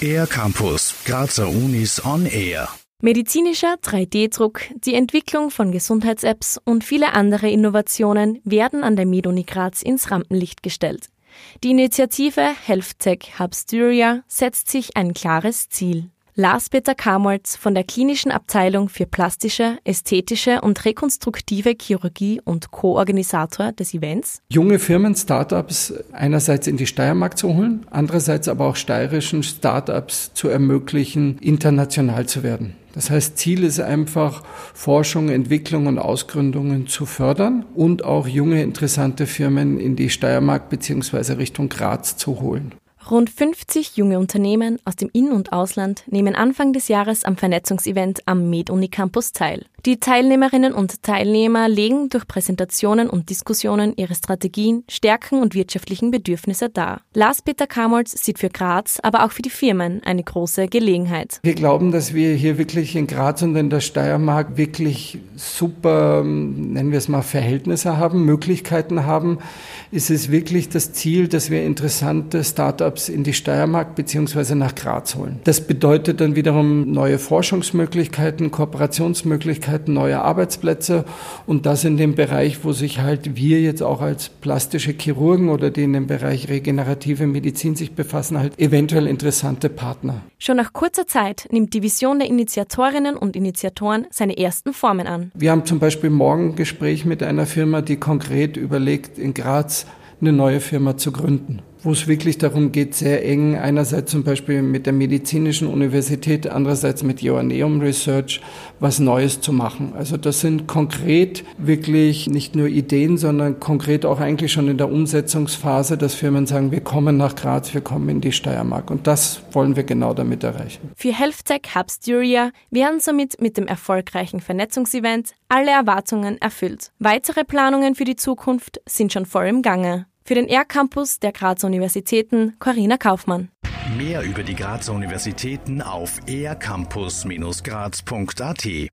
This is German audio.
Air Campus, Grazer Unis on Air. Medizinischer 3D-Druck, die Entwicklung von Gesundheits-Apps und viele andere Innovationen werden an der Meduni Graz ins Rampenlicht gestellt. Die Initiative HealthTech Hub Styria setzt sich ein klares Ziel. Lars-Peter Kamolz von der Klinischen Abteilung für plastische, ästhetische und rekonstruktive Chirurgie und Co-Organisator des Events. Junge Firmen, Startups einerseits in die Steiermark zu holen, andererseits aber auch steirischen Startups zu ermöglichen, international zu werden. Das heißt, Ziel ist einfach, Forschung, Entwicklung und Ausgründungen zu fördern und auch junge, interessante Firmen in die Steiermark bzw. Richtung Graz zu holen. Rund 50 junge Unternehmen aus dem In- und Ausland nehmen Anfang des Jahres am Vernetzungsevent am MedUni Campus teil. Die Teilnehmerinnen und Teilnehmer legen durch Präsentationen und Diskussionen ihre Strategien, Stärken und wirtschaftlichen Bedürfnisse dar. Lars-Peter Kamolz sieht für Graz, aber auch für die Firmen eine große Gelegenheit. Wir glauben, dass wir hier wirklich in Graz und in der Steiermark wirklich super, nennen wir es mal, Verhältnisse haben, Möglichkeiten haben. Ist es wirklich das Ziel, dass wir interessante Startups in die Steiermark bzw. nach Graz holen. Das bedeutet dann wiederum neue Forschungsmöglichkeiten, Kooperationsmöglichkeiten, Möglichkeiten, neue Arbeitsplätze und das in dem Bereich, wo sich halt wir jetzt auch als plastische Chirurgen oder die in dem Bereich regenerative Medizin sich befassen, halt eventuell interessante Partner. Schon nach kurzer Zeit nimmt die Vision der Initiatorinnen und Initiatoren seine ersten Formen an. Wir haben zum Beispiel morgen ein Gespräch mit einer Firma, die konkret überlegt, in Graz eine neue Firma zu gründen wo es wirklich darum geht, sehr eng einerseits zum Beispiel mit der medizinischen Universität, andererseits mit Joanneum Research was Neues zu machen. Also das sind konkret wirklich nicht nur Ideen, sondern konkret auch eigentlich schon in der Umsetzungsphase, dass Firmen sagen, wir kommen nach Graz, wir kommen in die Steiermark. Und das wollen wir genau damit erreichen. Für HealthTech Hub Styria werden somit mit dem erfolgreichen Vernetzungsevent alle Erwartungen erfüllt. Weitere Planungen für die Zukunft sind schon voll im Gange. Für den R-Campus der Grazer Universitäten Corinna Kaufmann. Mehr über die Grazer Universitäten auf ercampus-graz.at